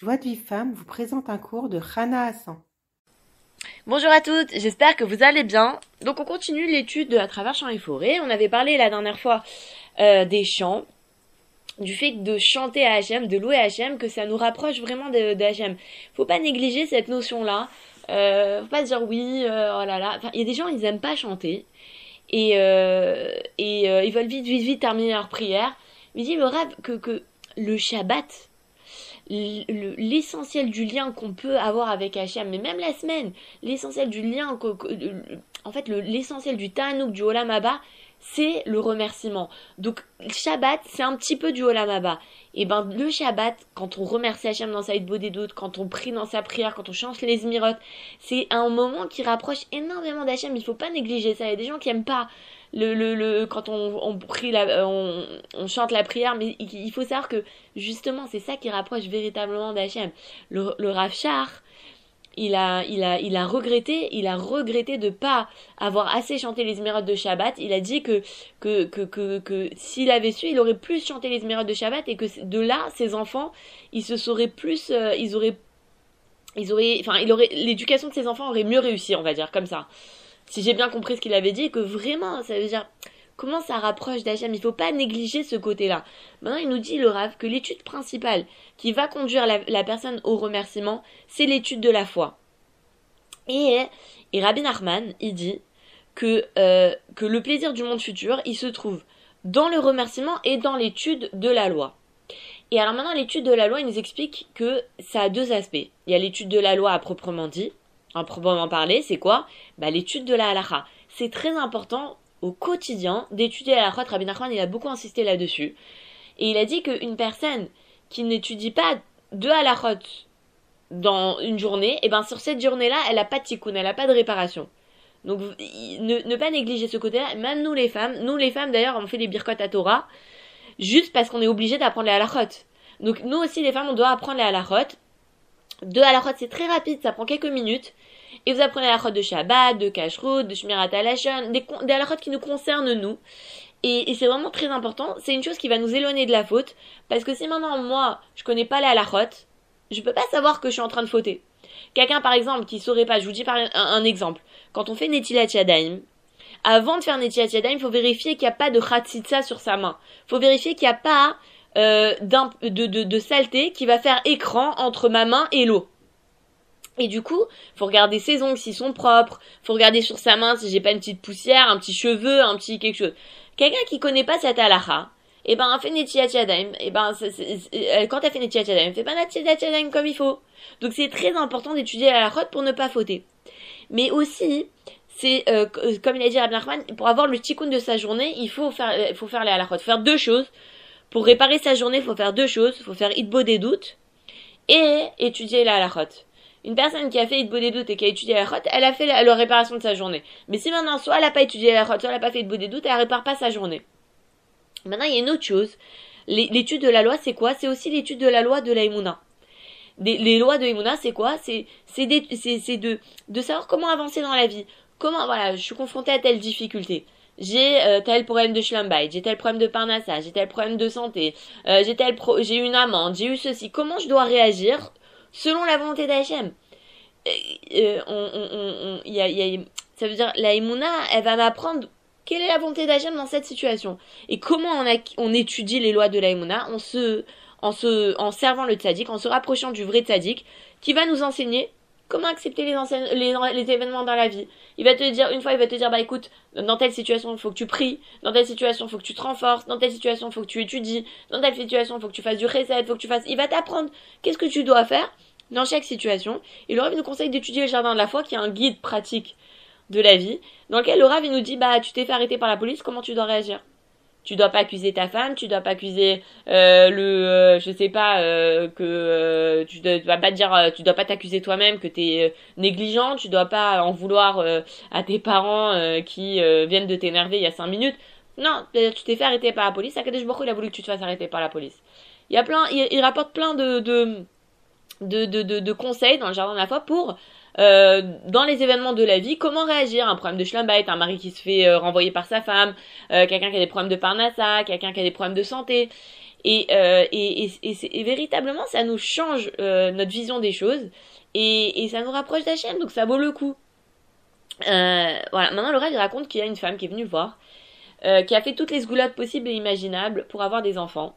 Joie de vie femme vous présente un cours de Rana Hassan. Bonjour à toutes, j'espère que vous allez bien. Donc on continue l'étude de à travers champs et forêts. On avait parlé la dernière fois euh, des chants, du fait de chanter à HM, de louer HM, que ça nous rapproche vraiment de, de HM. Faut pas négliger cette notion-là. Euh, faut pas dire oui, euh, oh là là. Enfin, il y a des gens, ils aiment pas chanter. Et, euh, et euh, ils veulent vite, vite, vite terminer leur prière. Mais dit le rêve que, que le Shabbat, l'essentiel du lien qu'on peut avoir avec Hachem, mais même la semaine, l'essentiel du lien, en fait, l'essentiel du Tanouk, du Olam Abba, c'est le remerciement. Donc, Shabbat, c'est un petit peu du Olam Abba. Et ben, le Shabbat, quand on remercie Hachem dans sa des doutes, quand on prie dans sa prière, quand on change les Zmirotes, c'est un moment qui rapproche énormément d'Hachem. Il faut pas négliger ça. Il y a des gens qui aiment pas le, le, le quand on, on la, on, on, chante la prière mais il, faut savoir que justement c'est ça qui rapproche véritablement d'Hachem le, le il a, il a, il a regretté, il a regretté de pas avoir assez chanté les Zmérotes de Shabbat. Il a dit que, que, que, que, que s'il avait su, il aurait plus chanté les Zmérotes de Shabbat et que de là, ses enfants, ils se seraient plus, euh, ils auraient, ils auraient, enfin, il aurait, l'éducation de ses enfants aurait mieux réussi, on va dire, comme ça si j'ai bien compris ce qu'il avait dit, que vraiment, ça veut dire, comment ça rapproche d'Hachem? Il faut pas négliger ce côté-là. Maintenant, il nous dit, le Rav, que l'étude principale qui va conduire la, personne au remerciement, c'est l'étude de la foi. Et, et Rabbi Nachman, il dit que, euh, que le plaisir du monde futur, il se trouve dans le remerciement et dans l'étude de la loi. Et alors maintenant, l'étude de la loi, il nous explique que ça a deux aspects. Il y a l'étude de la loi à proprement dit, en proprement parler, c'est quoi? Bah, L'étude de la halakha. C'est très important au quotidien d'étudier la halakha. Rabbi Nachman, il a beaucoup insisté là-dessus. Et il a dit qu'une personne qui n'étudie pas de halachot dans une journée, et eh ben sur cette journée-là, elle n'a pas de tikkun, elle n'a pas de réparation. Donc ne, pas négliger ce côté-là. Même nous les femmes, nous les femmes d'ailleurs, on fait les birkot à Torah, juste parce qu'on est obligé d'apprendre les halachot. Donc nous aussi les femmes, on doit apprendre les halachot. De halachot, c'est très rapide, ça prend quelques minutes. Et vous apprenez la de Shabbat, de Kashrut, de Shmirat Alashon, des, des halachot qui nous concernent nous. Et, c'est vraiment très important. C'est une chose qui va nous éloigner de la faute. Parce que si maintenant, moi, je connais pas la halachot, je peux pas savoir que je suis en train de fauter. Quelqu'un, par exemple, qui saurait pas, je vous dis par un, exemple. Quand on fait Netilat Yadayim, avant de faire Netilat Yadayim, il faut vérifier qu'il n'y a pas de Khatsitsa sur sa main. Il faut vérifier qu'il n'y a pas euh, de, de, saleté qui va faire écran entre ma main et l'eau. Et du coup, faut regarder ses ongles s'ils sont propres, faut regarder sur sa main si j'ai pas une petite poussière, un petit cheveu, un petit quelque chose. Quelqu'un qui connaît pas cette halakha, et eh ben, elle fait Netiat et eh ben, quand elle fait Netiat elle fait pas Netiat comme il faut. Donc c'est très important d'étudier la halakha pour ne pas fauter. Mais aussi, c'est, euh, comme il a dit Rabbi Nachman, pour avoir le tikkun de sa journée, il faut faire, il faut faire les faire deux choses. Pour réparer sa journée, il faut faire deux choses. Il faut faire Itbo des doutes et étudier la halachot. Une personne qui a fait Itbo des doutes et qui a étudié la halachot, elle a fait la, réparation de sa journée. Mais si maintenant, soit elle n'a pas étudié la halachot, soit elle n'a pas fait Itbo des doutes, elle répare pas sa journée. Maintenant, il y a une autre chose. L'étude de la loi, c'est quoi? C'est aussi l'étude de la loi de l'Aïmouna. Les lois de l'Aïmouna, c'est quoi? C'est de, de savoir comment avancer dans la vie. Comment, voilà, je suis confrontée à telle difficulté j'ai euh, tel problème de schlumbite, j'ai tel problème de parnassa, j'ai tel problème de santé, euh, j'ai tel pro j'ai une amende, j'ai eu ceci. Comment je dois réagir selon la volonté d'Hachem? Euh, y a, y a, Ça veut dire, la Imuna, elle va m'apprendre quelle est la volonté d'Hachem dans cette situation. Et comment on, a, on étudie les lois de la Imuna en se, en se, en servant le tzaddik, en se rapprochant du vrai tzaddik, qui va nous enseigner Comment accepter les, événements dans la vie? Il va te dire, une fois, il va te dire, bah écoute, dans telle situation, il faut que tu pries, dans telle situation, il faut que tu te renforces, dans telle situation, il faut que tu étudies, dans telle situation, il faut que tu fasses du reset, il faut que tu fasses... Il va t'apprendre qu'est-ce que tu dois faire dans chaque situation. Et le Rav nous conseille d'étudier le jardin de la foi, qui est un guide pratique de la vie, dans lequel le Rav nous dit, bah tu t'es fait arrêter par la police, comment tu dois réagir? Tu dois pas accuser ta femme, tu dois pas accuser euh, le, euh, je sais pas, euh, que euh, tu dois pas dire, tu dois pas t'accuser toi-même que t'es négligent, tu dois pas en vouloir à tes parents qui viennent de t'énerver il y a cinq minutes. Non, tu t'es fait arrêter par la police. Akadosh Baruch il a voulu que tu te fasses arrêter par la police. Il rapporte plein de, de conseils dans le jardin de la foi pour euh, dans les événements de la vie, comment réagir Un problème de schlumbite, un mari qui se fait euh, renvoyer par sa femme, euh, quelqu'un qui a des problèmes de parnassa, quelqu'un qui a des problèmes de santé. Et, et, véritablement, ça nous change notre vision des choses et, ça nous rapproche d'Hachem, donc ça vaut le coup. Voilà, maintenant le rêve il raconte qu'il y a une femme qui est venue voir, qui a fait toutes les sgoulottes possibles et imaginables pour avoir des enfants.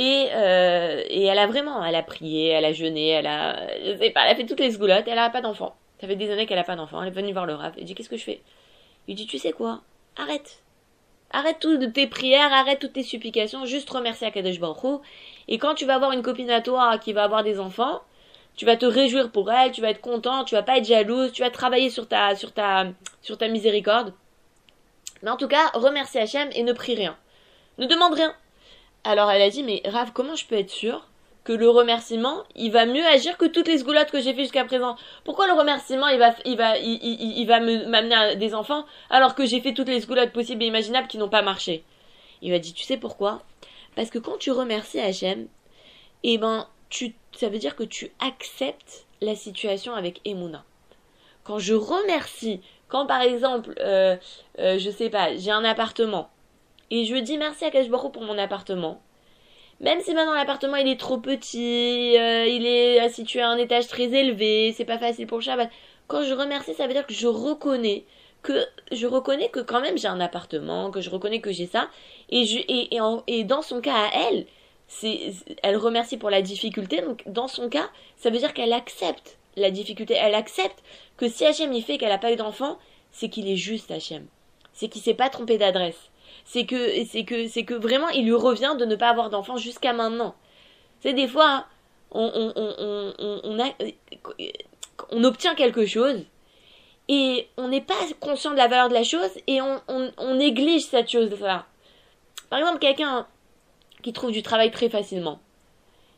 Et, euh, et elle a vraiment, elle a prié, elle a jeûné, elle a, elle a fait toutes les sgoulottes, elle a pas d'enfants. Ça fait des années qu'elle a pas d'enfants. Elle est venue voir le Rav. Elle dit qu'est-ce que je fais? Il dit tu sais quoi? Arrête. Arrête toutes tes prières, arrête toutes tes supplications, juste remercie Akadosh Baruch Et quand tu vas avoir une copine à toi qui va avoir des enfants, tu vas te réjouir pour elle, tu vas être content, tu vas pas être jalouse, tu vas travailler sur ta, sur ta, sur ta miséricorde. Mais en tout cas, remercie Hachem et ne prie rien. Ne demande rien. Alors elle a dit, mais Rav, comment je peux être sûre que le remerciement, il va mieux agir que toutes les sgoulottes que j'ai fait jusqu'à présent? Pourquoi le remerciement, il va, il va, il va m'amener à des enfants alors que j'ai fait toutes les sgoulottes possibles et imaginables qui n'ont pas marché? Il m'a dit, tu sais pourquoi? Parce que quand tu remercies Hachem, eh ben, tu, ça veut dire que tu acceptes la situation avec Emouna. Quand je remercie, quand par exemple, euh, euh, je sais pas, j'ai un appartement et je dis merci à Kashbaro pour mon appartement, même si maintenant l'appartement il est trop petit, euh, il est situé à un étage très élevé, c'est pas facile pour Shabbat. Quand je remercie, ça veut dire que je reconnais que je reconnais que quand même j'ai un appartement, que je reconnais que j'ai ça, et je et, dans son cas à elle, c'est elle remercie pour la difficulté. Donc dans son cas, ça veut dire qu'elle accepte la difficulté, elle accepte que si Hachem y fait qu'elle a pas eu d'enfant, c'est qu'il est juste Hachem, c'est qu'il s'est pas trompé d'adresse c'est que c'est que c'est que vraiment il lui revient de ne pas avoir d'enfant jusqu'à maintenant. C'est des fois on, on, on, on, a, on obtient quelque chose et on n'est pas conscient de la valeur de la chose et on, on, néglige cette chose-là. Par exemple, quelqu'un qui trouve du travail très facilement.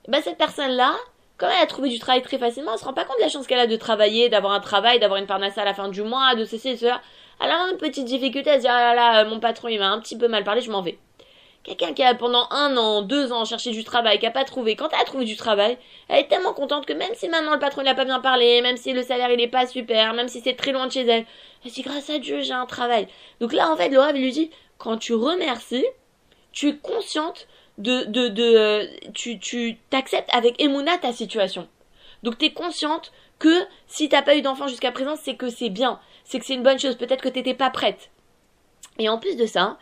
ben cette personne-là, quand elle a trouvé du travail très facilement, elle se rend pas compte de la chance qu'elle a de travailler, d'avoir un travail, d'avoir une parnassa à la fin du mois, de ceci et cela. Elle a une petite difficulté à se dire, ah là là, mon patron il m'a un petit peu mal parlé, je m'en vais. Quelqu'un qui a pendant un an, deux ans cherché du travail, qui a pas trouvé, quand elle a trouvé du travail, elle est tellement contente que même si maintenant le patron il a pas bien parlé, même si le salaire il est pas super, même si c'est très loin de chez elle, elle dit grâce à Dieu j'ai un travail. Donc là en fait Laura lui dit, quand tu remercies, tu es consciente de, de, de, euh, tu, tu t'acceptes avec Emouna ta situation. Donc tu es consciente que si t'as pas eu d'enfant jusqu'à présent, c'est que c'est bien, c'est que c'est une bonne chose. Peut-être que t'étais pas prête. Et en plus de ça,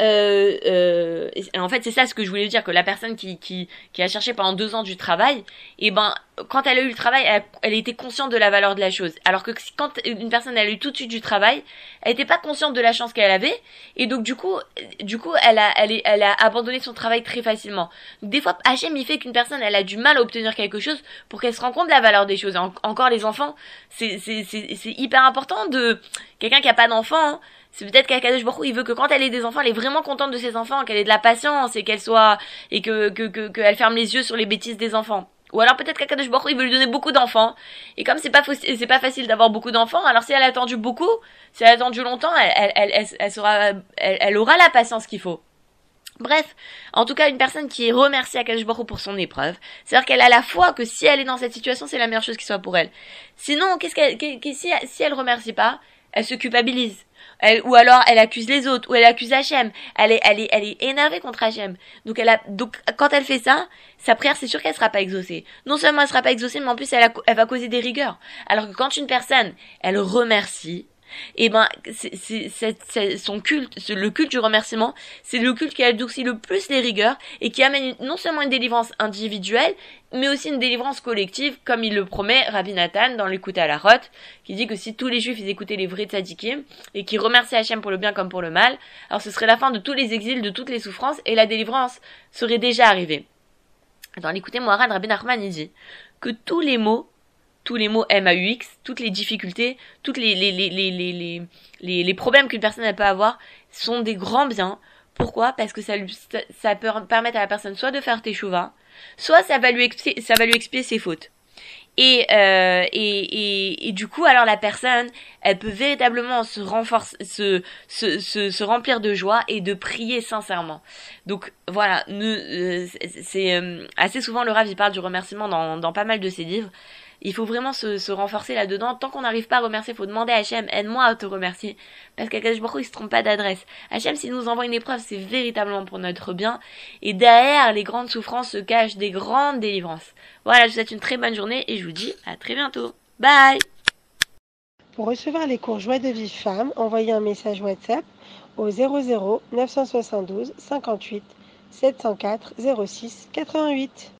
euh, euh, en fait, c'est ça ce que je voulais dire, que la personne qui, qui, a cherché pendant deux ans du travail, et eh ben, quand elle a eu le travail, elle, elle était consciente de la valeur de la chose. Alors que quand une personne elle a eu tout de suite du travail, elle n'était pas consciente de la chance qu'elle avait, et donc du coup, du coup, elle a, elle, est, elle a abandonné son travail très facilement. des fois, HM il fait qu'une personne elle a du mal à obtenir quelque chose pour qu'elle se rende compte de la valeur des choses. encore les enfants, c'est c'est c'est hyper important de quelqu'un qui a pas d'enfant. Hein, c'est peut-être qu'Akadosh Baruch il veut que quand elle ait des enfants, elle est vraiment contente de ses enfants, qu'elle ait de la patience et qu'elle soit et que que que qu'elle ferme les yeux sur les bêtises des enfants. Ou alors peut-être qu'Akadosh Baruch il veut lui donner beaucoup d'enfants et comme c'est pas c'est pas facile d'avoir beaucoup d'enfants, alors si elle a attendu beaucoup, si elle a attendu longtemps, elle elle elle, elle sera elle, aura la patience qu'il faut. Bref, en tout cas, une personne qui remercie Akadosh Baruch pour son épreuve, c'est-à-dire qu'elle a la foi que si elle est dans cette situation, c'est la meilleure chose qui soit pour elle. Sinon, qu'est-ce qu'elle, si, si elle remercie pas, elle se culpabilise ou alors elle accuse les autres, ou elle accuse Hachem. Elle est, elle est, elle est énervée contre Hachem. Donc elle a, donc quand elle fait ça, sa prière c'est sûr qu'elle sera pas exaucée. Non seulement elle sera pas exaucée, mais en plus elle, elle va causer des rigueurs. Alors que quand une personne, elle remercie, et eh ben c'est son culte, le culte du remerciement, c'est le culte qui adoucit le plus les rigueurs et qui amène non seulement une délivrance individuelle, mais aussi une délivrance collective, comme il le promet Rabbi Nathan dans l'écoute à la rote, qui dit que si tous les juifs écoutaient les vrais tzadikim et qui remerciaient Hachem pour le bien comme pour le mal, alors ce serait la fin de tous les exils, de toutes les souffrances et la délivrance serait déjà arrivée. Dans l'écouter Moharan, Rabbi Nachman il dit que tous les mots tous les mots MAUX, toutes les difficultés, toutes les, les, les, les, les, les, les problèmes qu'une personne peut avoir sont des grands biens. Pourquoi? Parce que ça, lui, ça peut permettre à la personne soit de faire tes chouvas, soit ça va lui expier, ça va lui expier ses fautes. Et, euh, et, et, et, du coup, alors la personne, elle peut véritablement se renforcer, se, se, se, se remplir de joie et de prier sincèrement. Donc voilà, euh, c'est euh, assez souvent le Rav il parle du remerciement dans, dans pas mal de ses livres. Il faut vraiment se, se renforcer là-dedans. Tant qu'on n'arrive pas à remercier, faut demander à Hachem, aide-moi à te remercier. Parce qu'Akadosh Baruch il se trompe pas d'adresse. Hachem, s'il nous envoie une épreuve, c'est véritablement pour notre bien. Et derrière les grandes souffrances se cachent des grandes délivrances. Voilà, je vous souhaite une très bonne journée et je vous dis à très bientôt. Bye Pour recevoir les cours Joie de Vive Femme, envoyez un message WhatsApp au 00 972 58 704 06 88.